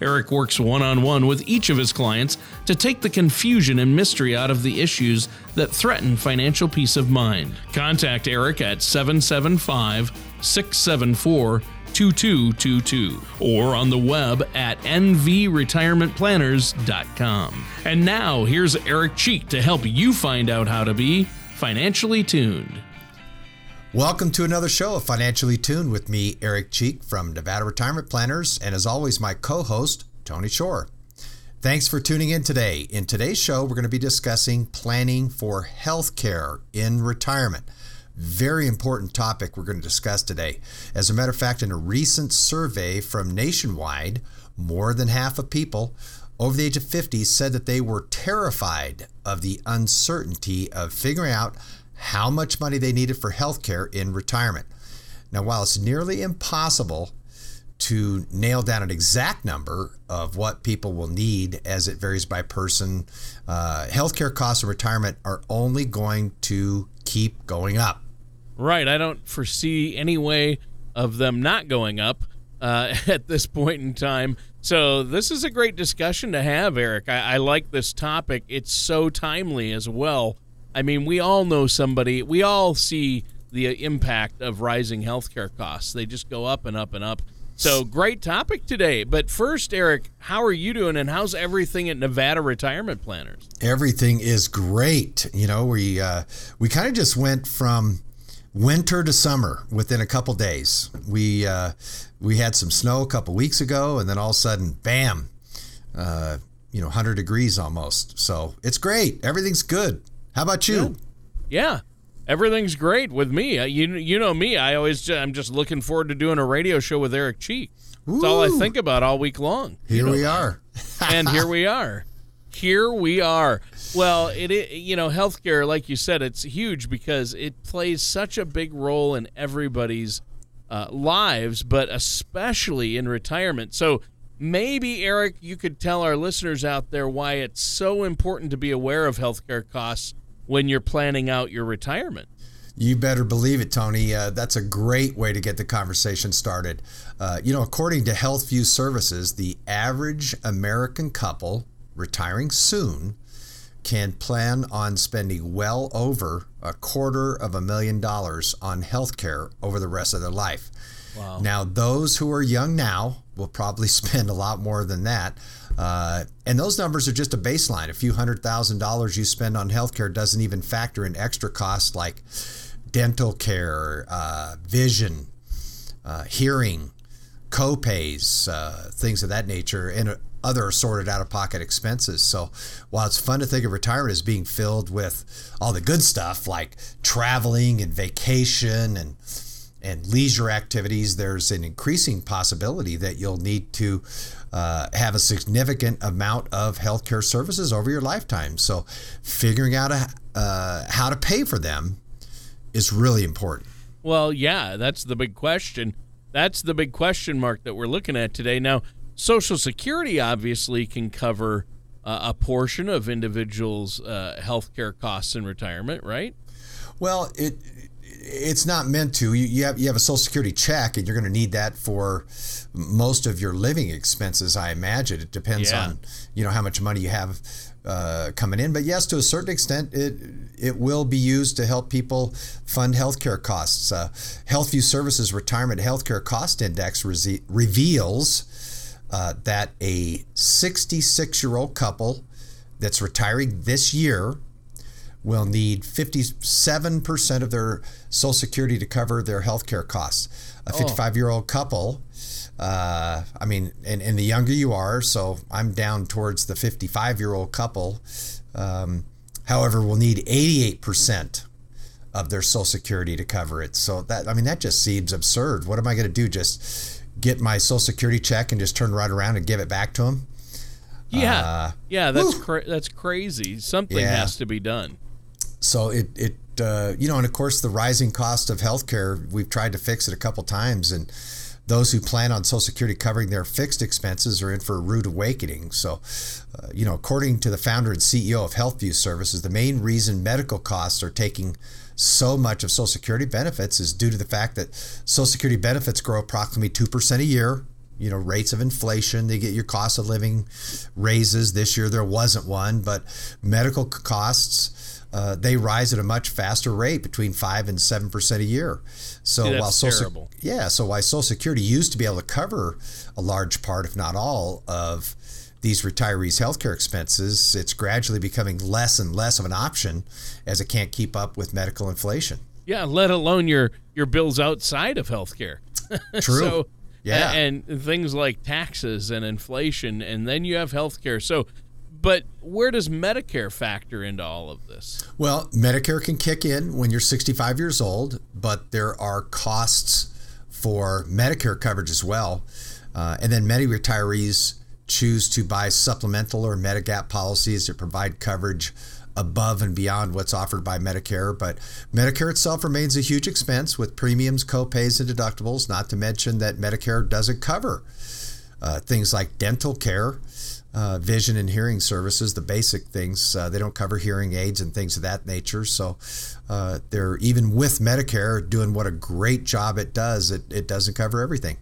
Eric works one on one with each of his clients to take the confusion and mystery out of the issues that threaten financial peace of mind. Contact Eric at 775 674 2222 or on the web at nvretirementplanners.com. And now here's Eric Cheek to help you find out how to be financially tuned. Welcome to another show of Financially Tuned with me, Eric Cheek from Nevada Retirement Planners, and as always, my co host, Tony Shore. Thanks for tuning in today. In today's show, we're going to be discussing planning for health care in retirement. Very important topic we're going to discuss today. As a matter of fact, in a recent survey from Nationwide, more than half of people over the age of 50 said that they were terrified of the uncertainty of figuring out how much money they needed for health care in retirement. Now, while it's nearly impossible to nail down an exact number of what people will need as it varies by person, uh, healthcare costs in retirement are only going to keep going up. Right. I don't foresee any way of them not going up uh, at this point in time. So this is a great discussion to have, Eric. I, I like this topic. It's so timely as well. I mean, we all know somebody. We all see the impact of rising healthcare costs. They just go up and up and up. So great topic today. But first, Eric, how are you doing, and how's everything at Nevada Retirement Planners? Everything is great. You know, we uh, we kind of just went from winter to summer within a couple days. We uh, we had some snow a couple weeks ago, and then all of a sudden, bam, uh, you know, 100 degrees almost. So it's great. Everything's good. How about you? Yeah. Everything's great with me. Uh, you you know me. I always I'm just looking forward to doing a radio show with Eric Cheek. That's all I think about all week long. Here know we are. and here we are. Here we are. Well, it, it you know healthcare, like you said, it's huge because it plays such a big role in everybody's uh, lives, but especially in retirement. So maybe Eric, you could tell our listeners out there why it's so important to be aware of healthcare costs when you're planning out your retirement. You better believe it, Tony. Uh, that's a great way to get the conversation started. Uh, you know, according to HealthView Services, the average American couple retiring soon can plan on spending well over a quarter of a million dollars on health care over the rest of their life. Wow. Now, those who are young now will probably spend a lot more than that. Uh, and those numbers are just a baseline. A few hundred thousand dollars you spend on healthcare doesn't even factor in extra costs like dental care, uh, vision, uh, hearing, co-pays, uh, things of that nature, and other assorted out-of-pocket expenses. So while it's fun to think of retirement as being filled with all the good stuff like traveling and vacation and and leisure activities, there's an increasing possibility that you'll need to uh, have a significant amount of healthcare services over your lifetime. So, figuring out a, uh, how to pay for them is really important. Well, yeah, that's the big question. That's the big question mark that we're looking at today. Now, Social Security obviously can cover uh, a portion of individuals' uh, health care costs in retirement, right? Well, it it's not meant to. You, you have you have a Social Security check, and you're going to need that for most of your living expenses. I imagine it depends yeah. on you know how much money you have uh, coming in. But yes, to a certain extent, it it will be used to help people fund healthcare costs. Uh, HealthView Services Retirement Healthcare Cost Index re- reveals uh, that a 66 year old couple that's retiring this year will need 57% of their Social Security to cover their health care costs. A 55 year old couple, uh, I mean, and, and the younger you are, so I'm down towards the 55 year old couple, um, however, will need 88% of their Social Security to cover it. So that, I mean, that just seems absurd. What am I going to do? Just get my Social Security check and just turn right around and give it back to them? Yeah, uh, yeah, that's cra- that's crazy. Something yeah. has to be done. So it it uh, you know, and of course the rising cost of healthcare. We've tried to fix it a couple times, and those who plan on Social Security covering their fixed expenses are in for a rude awakening. So, uh, you know, according to the founder and CEO of HealthView Services, the main reason medical costs are taking so much of Social Security benefits is due to the fact that Social Security benefits grow approximately two percent a year you know rates of inflation they get your cost of living raises this year there wasn't one but medical costs uh, they rise at a much faster rate between 5 and 7% a year so See, while social yeah so while social security used to be able to cover a large part if not all of these retirees' healthcare expenses, it's gradually becoming less and less of an option as it can't keep up with medical inflation. Yeah, let alone your your bills outside of healthcare. True. so yeah. And, and things like taxes and inflation, and then you have healthcare. So, but where does Medicare factor into all of this? Well, Medicare can kick in when you're 65 years old, but there are costs for Medicare coverage as well. Uh, and then many retirees choose to buy supplemental or Medigap policies that provide coverage above and beyond what's offered by Medicare. But Medicare itself remains a huge expense with premiums, copays, and deductibles, not to mention that Medicare doesn't cover uh, things like dental care. Uh, vision and hearing services, the basic things. Uh, they don't cover hearing aids and things of that nature. So uh, they're even with Medicare doing what a great job it does. It, it doesn't cover everything.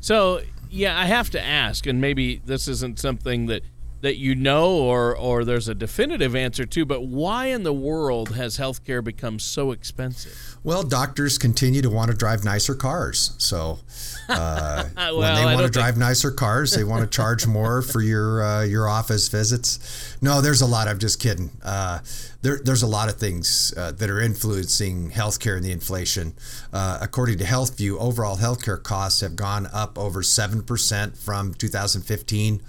So yeah, I have to ask, and maybe this isn't something that that you know or or there's a definitive answer to but why in the world has healthcare become so expensive? Well doctors continue to want to drive nicer cars. So uh, well, when they want to think... drive nicer cars they want to charge more for your uh, your office visits. No there's a lot i'm just kidding. Uh, there, there's a lot of things uh, that are influencing healthcare and the inflation. Uh, according to healthview overall healthcare costs have gone up over 7% from 2015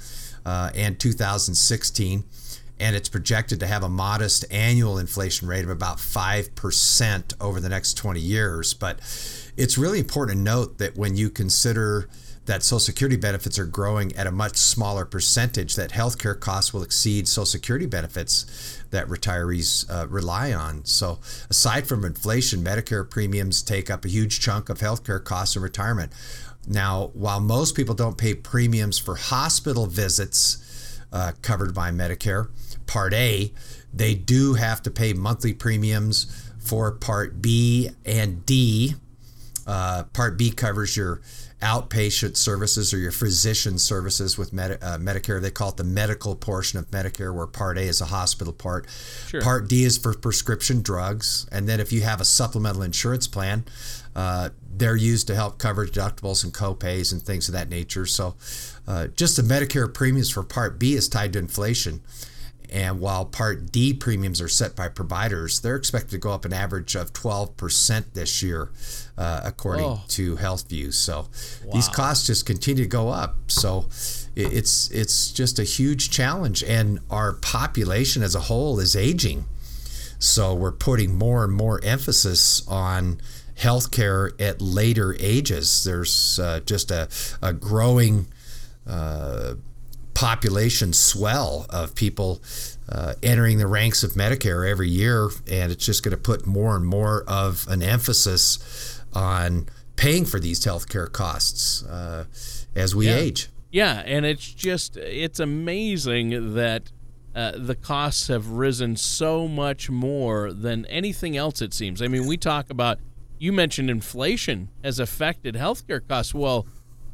uh, and 2016. And it's projected to have a modest annual inflation rate of about 5% over the next 20 years. But it's really important to note that when you consider that Social Security benefits are growing at a much smaller percentage, that healthcare costs will exceed Social Security benefits that retirees uh, rely on. So, aside from inflation, Medicare premiums take up a huge chunk of healthcare costs in retirement. Now, while most people don't pay premiums for hospital visits uh, covered by Medicare, Part A, they do have to pay monthly premiums for Part B and D. Uh, Part B covers your outpatient services or your physician services with Medi- uh, Medicare. They call it the medical portion of Medicare, where Part A is a hospital part. Sure. Part D is for prescription drugs. And then if you have a supplemental insurance plan, uh, they're used to help cover deductibles and copays and things of that nature. So, uh, just the Medicare premiums for Part B is tied to inflation. And while Part D premiums are set by providers, they're expected to go up an average of 12% this year, uh, according oh. to HealthView. So wow. these costs just continue to go up. So it's it's just a huge challenge, and our population as a whole is aging. So we're putting more and more emphasis on healthcare at later ages. There's uh, just a, a growing uh, population swell of people uh, entering the ranks of Medicare every year, and it's just going to put more and more of an emphasis on paying for these healthcare costs uh, as we yeah. age. Yeah, and it's just it's amazing that uh, the costs have risen so much more than anything else. It seems. I mean, we talk about you mentioned inflation has affected healthcare costs. Well,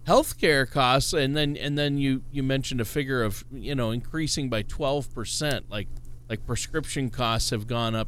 healthcare costs, and then and then you you mentioned a figure of you know increasing by twelve percent. Like like prescription costs have gone up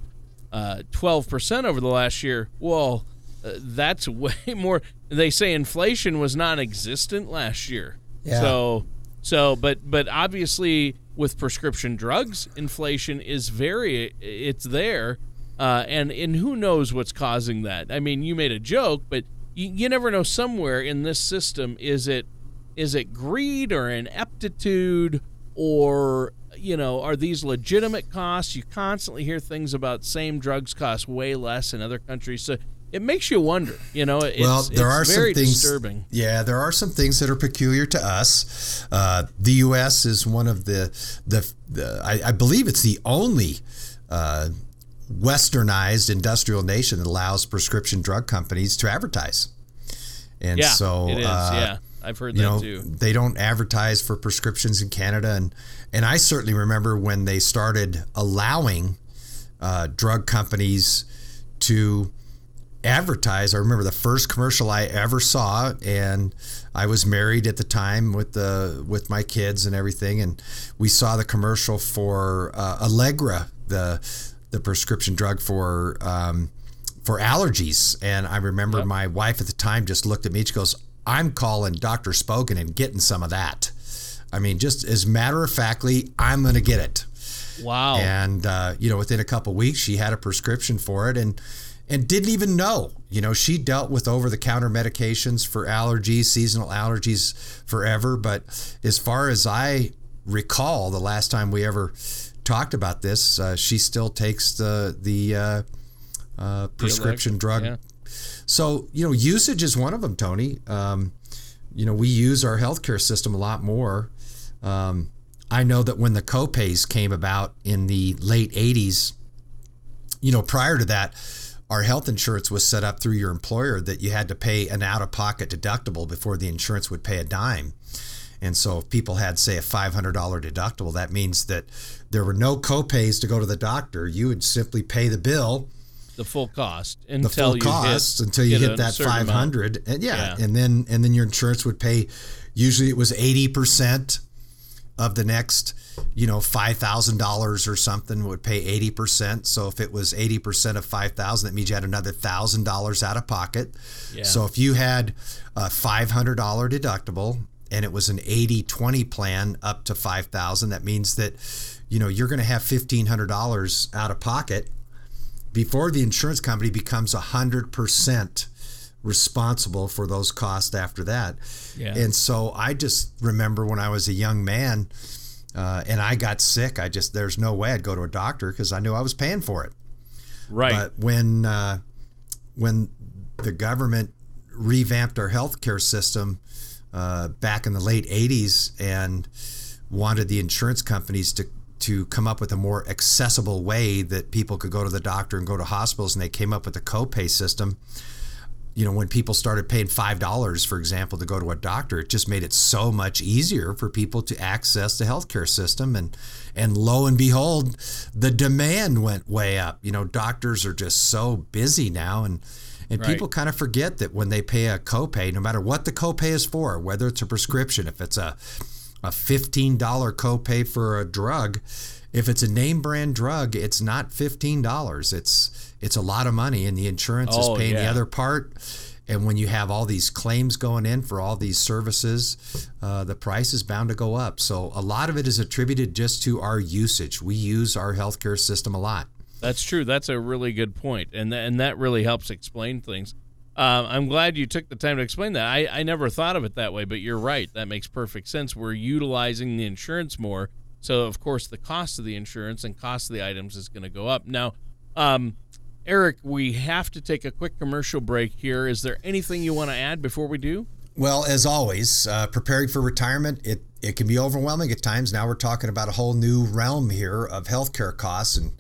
uh, twelve uh, percent over the last year. Well, uh, that's way more. They say inflation was non-existent last year. Yeah. So so but but obviously with prescription drugs, inflation is very it's there, uh, and and who knows what's causing that? I mean, you made a joke, but you, you never know. Somewhere in this system, is it is it greed or ineptitude or you know are these legitimate costs? You constantly hear things about same drugs cost way less in other countries, so it makes you wonder. You know, it's, well, there are very some things. disturbing. Yeah, there are some things that are peculiar to us. Uh, the U.S. is one of the the, the I, I, believe it's the only. Uh, westernized industrial nation that allows prescription drug companies to advertise. And yeah, so, it is. Uh, yeah, I've heard you that know, too. They don't advertise for prescriptions in Canada, and and I certainly remember when they started allowing uh, drug companies to advertise. I remember the first commercial I ever saw, and I was married at the time with the with my kids and everything, and we saw the commercial for uh, Allegra, the the prescription drug for um, for allergies. And I remember yep. my wife at the time just looked at me. She goes, "I'm calling Doctor Spoken and getting some of that." I mean, just as matter of factly, I'm going to get it. Wow. And uh, you know, within a couple weeks, she had a prescription for it, and and didn't even know. You know, she dealt with over the counter medications for allergies, seasonal allergies forever. But as far as I recall, the last time we ever talked about this, uh, she still takes the the uh, uh, prescription the drug. Yeah. So you know, usage is one of them, Tony. Um, you know, we use our healthcare system a lot more. Um, I know that when the copays came about in the late '80s, you know, prior to that, our health insurance was set up through your employer that you had to pay an out-of-pocket deductible before the insurance would pay a dime. And so if people had, say, a $500 deductible, that means that there were no copays to go to the doctor. You would simply pay the bill, the full cost until the full you cost hit, until you hit that 500 and yeah, yeah, and then and then your insurance would pay usually it was 80% of the next you know $5000 or something would pay 80% so if it was 80% of 5000 that means you had another $1000 out of pocket. Yeah. so if you had a $500 deductible and it was an 80-20 plan up to 5000 that means that you know you're going to have $1500 out of pocket before the insurance company becomes 100% responsible for those costs after that. Yeah. and so i just remember when i was a young man uh, and i got sick i just there's no way i'd go to a doctor because i knew i was paying for it. Right. But when uh, when the government revamped our healthcare system uh, back in the late 80s and wanted the insurance companies to to come up with a more accessible way that people could go to the doctor and go to hospitals and they came up with a copay system you know when people started paying five dollars for example to go to a doctor it just made it so much easier for people to access the healthcare system and and lo and behold the demand went way up you know doctors are just so busy now and and right. people kind of forget that when they pay a copay, no matter what the copay is for, whether it's a prescription, if it's a a $15 copay for a drug, if it's a name brand drug, it's not $15. It's it's a lot of money and the insurance oh, is paying yeah. the other part. And when you have all these claims going in for all these services, uh, the price is bound to go up. So a lot of it is attributed just to our usage. We use our healthcare system a lot. That's true. That's a really good point, and th- and that really helps explain things. Uh, I'm glad you took the time to explain that. I, I never thought of it that way, but you're right. That makes perfect sense. We're utilizing the insurance more, so of course the cost of the insurance and cost of the items is going to go up. Now, um, Eric, we have to take a quick commercial break here. Is there anything you want to add before we do? Well, as always, uh, preparing for retirement, it, it can be overwhelming at times. Now we're talking about a whole new realm here of healthcare costs and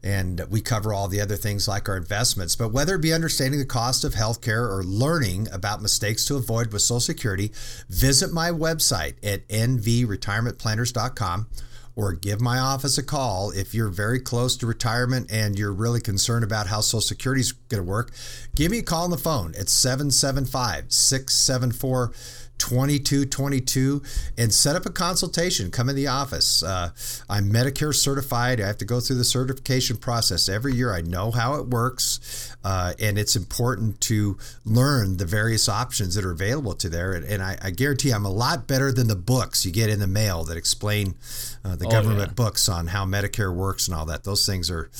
and we cover all the other things like our investments. But whether it be understanding the cost of healthcare or learning about mistakes to avoid with Social Security, visit my website at nvretirementplanners.com or give my office a call if you're very close to retirement and you're really concerned about how Social Security is going to work. Give me a call on the phone at 775 674 2222 and set up a consultation. Come in the office. Uh, I'm Medicare certified. I have to go through the certification process every year. I know how it works, uh, and it's important to learn the various options that are available to there. And, and I, I, guarantee I'm a lot better than the books you get in the mail that explain uh, the oh, government yeah. books on how Medicare works and all that. Those things are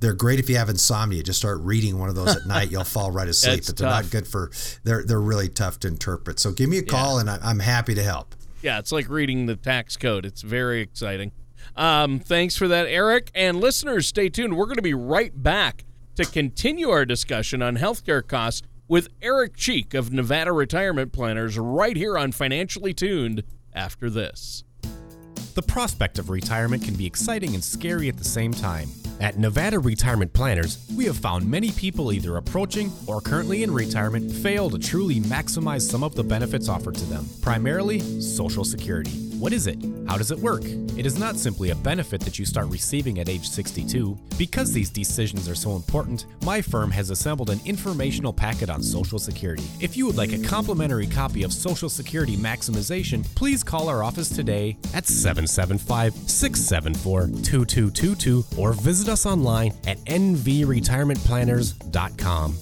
they're great if you have insomnia. Just start reading one of those at night, you'll fall right asleep. but they're tough. not good for. They're they're really tough to interpret. So give me a call, yeah. and I'm happy to help. Yeah, it's like reading the tax code. It's very exciting. Um, thanks for that, Eric. And listeners, stay tuned. We're going to be right back to continue our discussion on healthcare costs with Eric Cheek of Nevada Retirement Planners right here on Financially Tuned after this. The prospect of retirement can be exciting and scary at the same time. At Nevada Retirement Planners, we have found many people either approaching or currently in retirement fail to truly maximize some of the benefits offered to them, primarily Social Security. What is it? How does it work? It is not simply a benefit that you start receiving at age 62. Because these decisions are so important, my firm has assembled an informational packet on Social Security. If you would like a complimentary copy of Social Security Maximization, please call our office today at 775 674 2222 or visit us online at nvretirementplanners.com.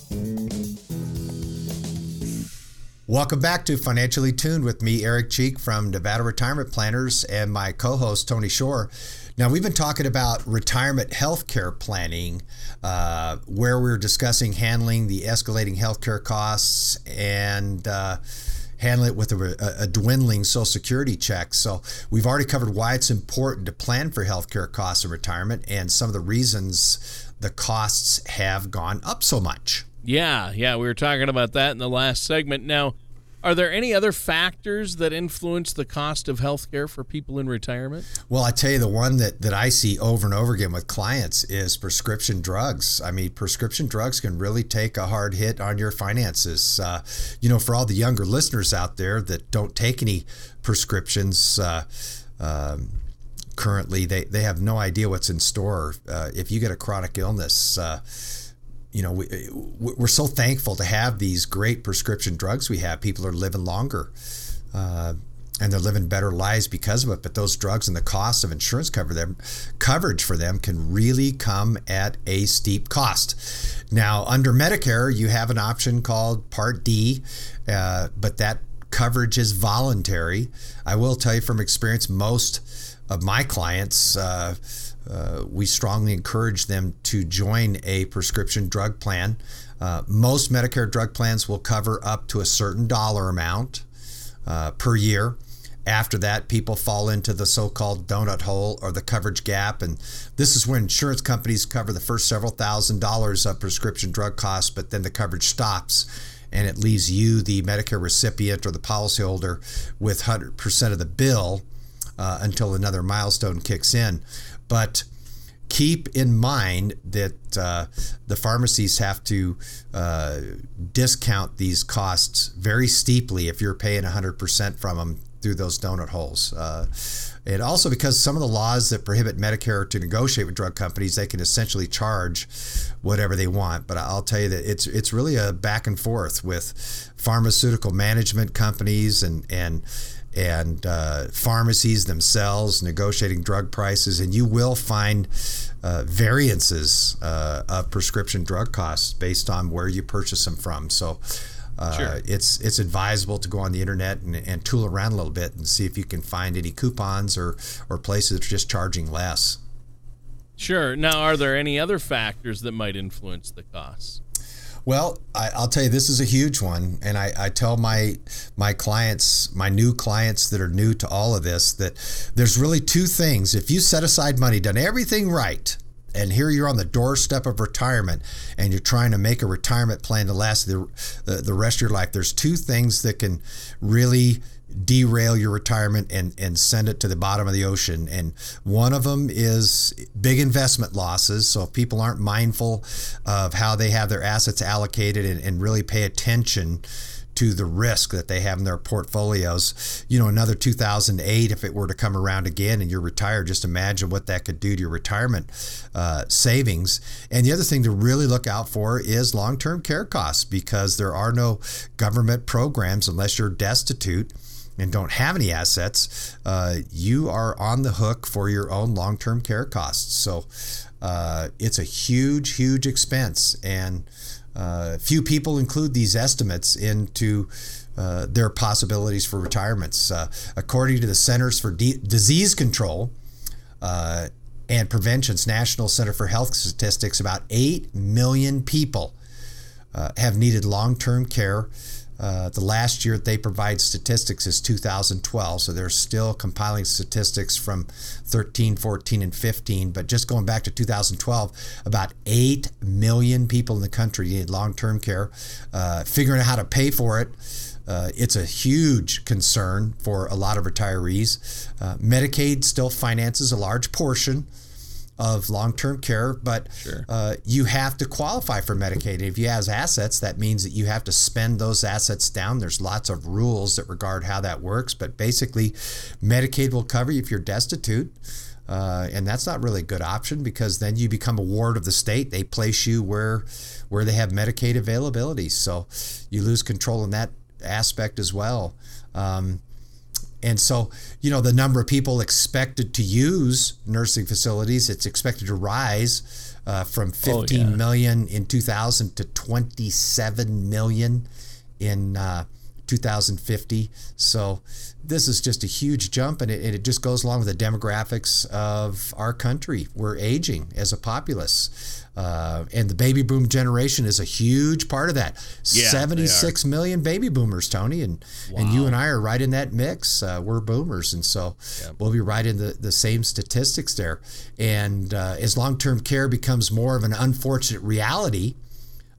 Welcome back to Financially Tuned with me, Eric Cheek from Nevada Retirement Planners, and my co host, Tony Shore. Now, we've been talking about retirement healthcare planning, uh, where we're discussing handling the escalating healthcare costs and uh, handle it with a, a, dwindling Social Security check. So, we've already covered why it's important to plan for healthcare costs in retirement and some of the reasons the costs have gone up so much. Yeah, yeah, we were talking about that in the last segment. Now, are there any other factors that influence the cost of health care for people in retirement? Well, I tell you, the one that, that I see over and over again with clients is prescription drugs. I mean, prescription drugs can really take a hard hit on your finances. Uh, you know, for all the younger listeners out there that don't take any prescriptions, uh, um, currently they, they have no idea what's in store. Uh, if you get a chronic illness, uh, you know, we, we're so thankful to have these great prescription drugs we have. People are living longer uh, and they're living better lives because of it. But those drugs and the cost of insurance cover them, coverage for them can really come at a steep cost. Now, under Medicare, you have an option called Part D, uh, but that coverage is voluntary. I will tell you from experience, most of my clients, uh, uh, we strongly encourage them to join a prescription drug plan. Uh, most Medicare drug plans will cover up to a certain dollar amount uh, per year. After that, people fall into the so called donut hole or the coverage gap. And this is when insurance companies cover the first several thousand dollars of prescription drug costs, but then the coverage stops and it leaves you, the Medicare recipient or the policyholder, with 100% of the bill uh, until another milestone kicks in. But keep in mind that uh, the pharmacies have to uh, discount these costs very steeply if you're paying 100% from them through those donut holes. Uh, and also because some of the laws that prohibit Medicare to negotiate with drug companies, they can essentially charge whatever they want. But I'll tell you that it's it's really a back and forth with pharmaceutical management companies and and and uh, pharmacies themselves negotiating drug prices, and you will find uh, variances uh, of prescription drug costs based on where you purchase them from. So. Uh, sure. It's it's advisable to go on the internet and, and tool around a little bit and see if you can find any coupons or or places that are just charging less. Sure. Now, are there any other factors that might influence the costs? Well, I, will tell you this is a huge one, and I, I, tell my my clients, my new clients that are new to all of this, that there's really two things. If you set aside money, done everything right, and here you're on the doorstep of retirement, and you're trying to make a retirement plan to last the the, the rest of your life, there's two things that can really derail your retirement and, and send it to the bottom of the ocean. And one of them is big investment losses. So if people aren't mindful of how they have their assets allocated and, and really pay attention to the risk that they have in their portfolios. You know, another 2008, if it were to come around again and you're retired, just imagine what that could do to your retirement uh, savings. And the other thing to really look out for is long term care costs because there are no government programs unless you're destitute and don't have any assets, uh, you are on the hook for your own long term care costs. So uh, it's a huge, huge expense. And uh, few people include these estimates into uh, their possibilities for retirements. Uh, according to the Centers for D- Disease Control uh, and Prevention's National Center for Health Statistics, about 8 million people have needed long term care uh, the last year they provide statistics is 2012, so they're still compiling statistics from 13, 14, and 15. But just going back to 2012, about 8 million people in the country need long term care. Uh, figuring out how to pay for it. Uh, it's a huge concern for a lot of retirees. Uh, Medicaid still finances a large portion of long-term care, but sure. uh, you have to qualify for Medicaid. If you have assets, that means that you have to spend those assets down. There's lots of rules that regard how that works, but basically, Medicaid will cover you if you're destitute. Uh, and that's not really a good option because then you become a ward of the state. They place you where where they have Medicaid availability, so you lose control in that aspect as well. Um, and so, you know, the number of people expected to use nursing facilities, it's expected to rise uh, from 15 oh, yeah. million in 2000 to 27 million in uh, 2050. So this is just a huge jump, and it, it, just goes along with the demographics of our country. We're aging as a populace. Uh, and the baby boom generation is a huge part of that. Yeah, 76 million baby boomers, Tony, and wow. and you and I are right in that mix. Uh, we're boomers, and so yep. we'll be right in the, the same statistics there. And uh, as long term care becomes more of an unfortunate reality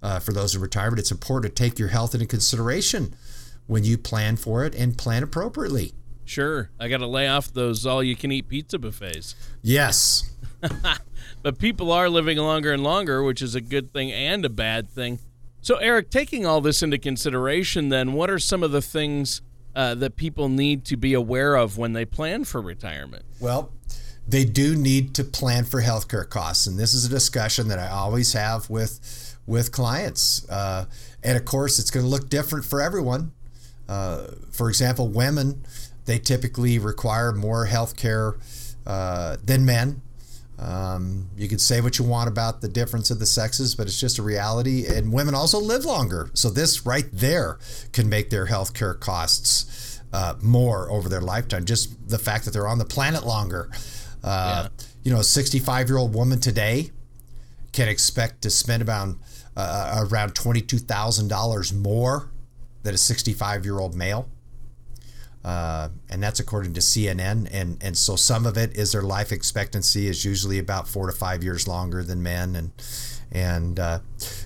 uh, for those in retirement, it's important to take your health into consideration when you plan for it and plan appropriately. Sure, I got to lay off those all you can eat pizza buffets. Yes. but people are living longer and longer, which is a good thing and a bad thing. So, Eric, taking all this into consideration, then, what are some of the things uh, that people need to be aware of when they plan for retirement? Well, they do need to plan for healthcare costs, and this is a discussion that I always have with with clients. Uh, and of course, it's going to look different for everyone. Uh, for example, women they typically require more healthcare uh, than men. Um, you can say what you want about the difference of the sexes, but it's just a reality. And women also live longer. So, this right there can make their health care costs uh, more over their lifetime. Just the fact that they're on the planet longer. Uh, yeah. You know, a 65 year old woman today can expect to spend about uh, around $22,000 more than a 65 year old male. Uh, and that's according to CNN. And and so some of it is their life expectancy is usually about four to five years longer than men. And and uh,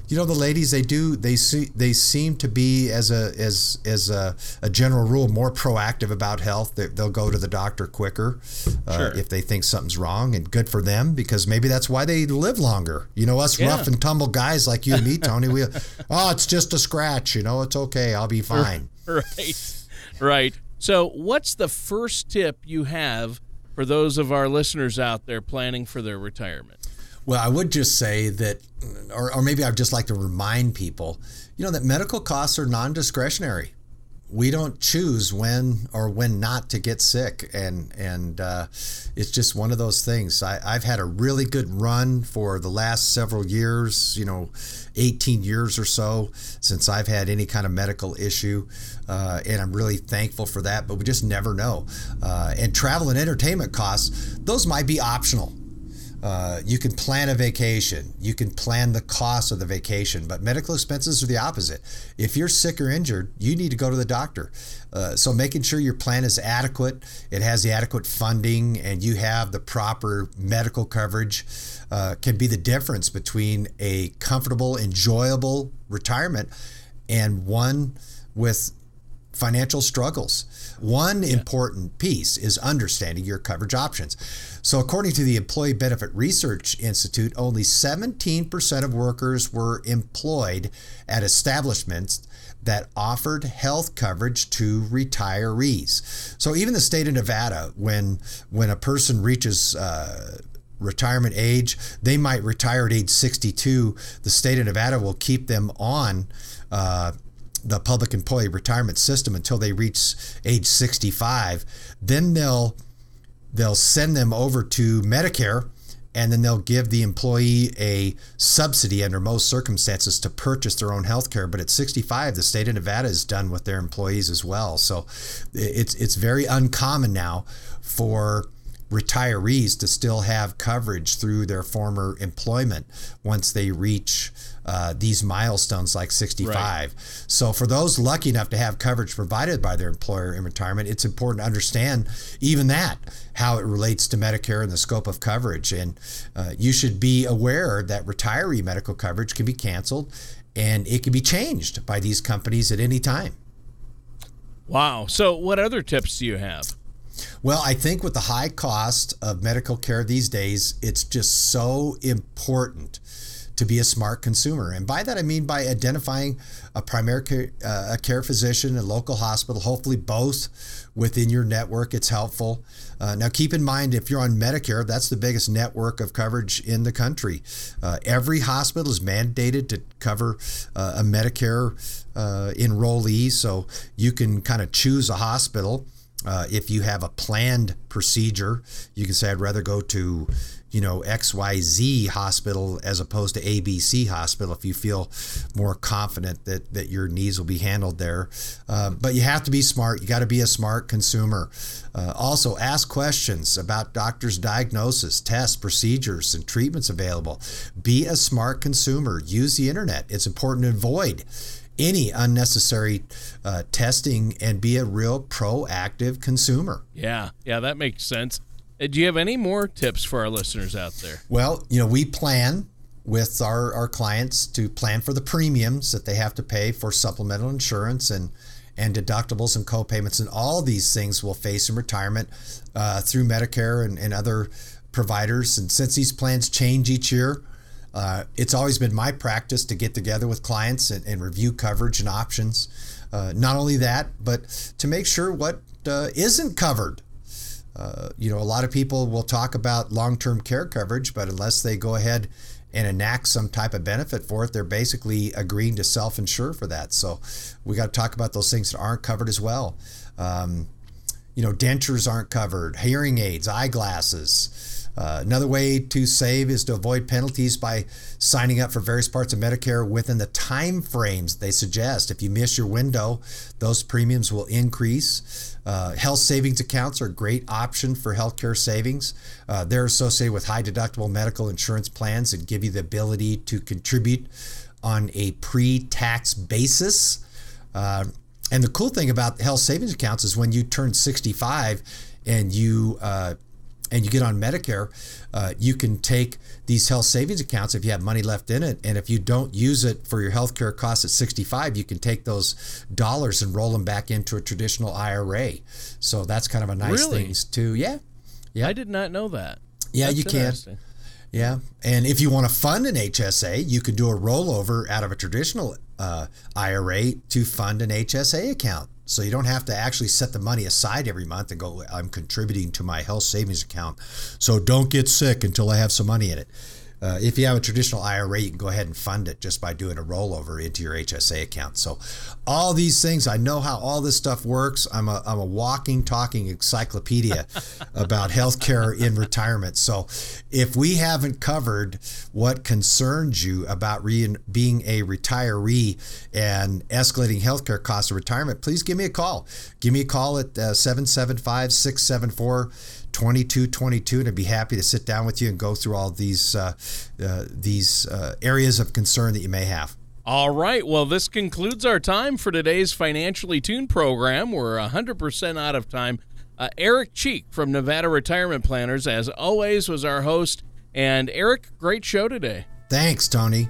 you know the ladies they do they see they seem to be as a as as a, a general rule more proactive about health. They, will go to the doctor quicker uh, sure. if they think something's wrong, and good for them because maybe that's why they live longer. You know us yeah. rough and tumble guys like you and me, Tony. We oh it's just a scratch. You know it's okay. I'll be fine. Right. Right. So, what's the first tip you have for those of our listeners out there planning for their retirement? Well, I would just say that, or, or maybe I'd just like to remind people, you know, that medical costs are non discretionary we don't choose when or when not to get sick. And and uh, it's just one of those things. I, i've had a really good run for the last several years you know 18 years or so since i've had any kind of medical issue. Uh, and i'm really thankful for that but we just never know. Uh, and travel and entertainment costs those might be optional uh, you can plan a vacation. You can plan the cost of the vacation, but medical expenses are the opposite. If you're sick or injured, you need to go to the doctor. Uh, so making sure your plan is adequate, it has the adequate funding, and you have the proper medical coverage uh, can be the difference between a comfortable, enjoyable retirement and one with financial struggles. One yeah. important piece is understanding your coverage options. So, according to the Employee Benefit Research Institute, only 17% of workers were employed at establishments that offered health coverage to retirees. So, even the state of Nevada, when when a person reaches uh, retirement age, they might retire at age 62. The state of Nevada will keep them on. Uh, the public employee retirement system until they reach age 65 then they'll they'll send them over to medicare and then they'll give the employee a subsidy under most circumstances to purchase their own health care but at 65 the state of nevada is done with their employees as well. So it's it's very uncommon now for retirees to still have coverage through their former employment once they reach uh, these milestones like 65. Right. So, for those lucky enough to have coverage provided by their employer in retirement, it's important to understand even that, how it relates to Medicare and the scope of coverage. And uh, you should be aware that retiree medical coverage can be canceled and it can be changed by these companies at any time. Wow. So, what other tips do you have? Well, I think with the high cost of medical care these days, it's just so important to be a smart consumer. And by that, I mean by identifying a primary care, uh, a care physician, a local hospital, hopefully both within your network. It's helpful. Uh, now, keep in mind if you're on Medicare, that's the biggest network of coverage in the country. Uh, every hospital is mandated to cover uh, a Medicare uh, enrollee, so you can kind of choose a hospital. Uh, if you have a planned procedure, you can say, I'd rather go to you know XYZ hospital as opposed to ABC hospital if you feel more confident that that your needs will be handled there. Uh, but you have to be smart. You got to be a smart consumer. Uh, also, ask questions about doctors' diagnosis, tests, procedures, and treatments available. Be a smart consumer. Use the internet. It's important to avoid any unnecessary uh, testing and be a real proactive consumer. Yeah, yeah, that makes sense. Uh, do you have any more tips for our listeners out there? Well, you know, we plan with our, our clients to plan for the premiums that they have to pay for supplemental insurance and and deductibles and co-payments and all these things we'll face in retirement uh, through Medicare and, and other providers. And since these plans change each year, uh, it's always been my practice to get together with clients and, and review coverage and options. Uh, not only that, but to make sure what uh, not covered uh, you know, a lot of people will talk about long term care coverage, but unless they go ahead and enact some type of benefit for it, they're basically agreeing to self insure for that. So we got to talk about those things that aren't covered as well. Um, you know, dentures aren't covered, hearing aids, eyeglasses. Uh, another way to save is to avoid penalties by signing up for various parts of Medicare within the time frames they suggest. If you miss your window, those premiums will increase. Uh, health savings accounts are a great option for healthcare savings. Uh, they're associated with high deductible medical insurance plans and give you the ability to contribute on a pre tax basis. Uh, and the cool thing about health savings accounts is when you turn 65 and you uh, and you get on Medicare, uh, you can take these health savings accounts if you have money left in it. And if you don't use it for your health care costs at 65, you can take those dollars and roll them back into a traditional IRA. So that's kind of a nice really? thing too. Yeah. Yeah. I did not know that. Yeah, that's you can. Yeah. And if you want to fund an HSA, you can do a rollover out of a traditional uh, IRA to fund an HSA account. So you don't have to actually set the money aside every month and go, I'm contributing to my health savings account. So don't get sick until I have some money in it. Uh, if you have a traditional IRA, you can go ahead and fund it just by doing a rollover into your HSA account. So, all these things, I know how all this stuff works. I'm a, I'm a walking, talking encyclopedia about healthcare in retirement. So, if we haven't covered what concerns you about re- being a retiree and escalating healthcare costs of retirement, please give me a call. Give me a call at uh, 775 674 2222 and I'd be happy to sit down with you and go through all these uh, uh, these uh, areas of concern that you may have. All right. Well, this concludes our time for today's Financially Tuned program. We're 100% out of time. Uh, Eric Cheek from Nevada Retirement Planners, as always, was our host. And Eric, great show today. Thanks, Tony.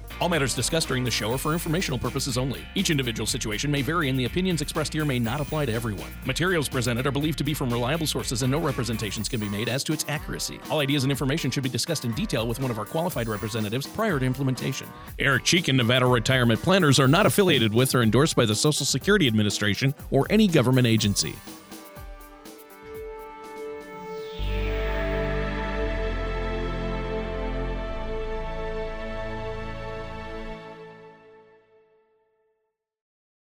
All matters discussed during the show are for informational purposes only. Each individual situation may vary, and the opinions expressed here may not apply to everyone. Materials presented are believed to be from reliable sources, and no representations can be made as to its accuracy. All ideas and information should be discussed in detail with one of our qualified representatives prior to implementation. Eric Cheek and Nevada Retirement Planners are not affiliated with or endorsed by the Social Security Administration or any government agency.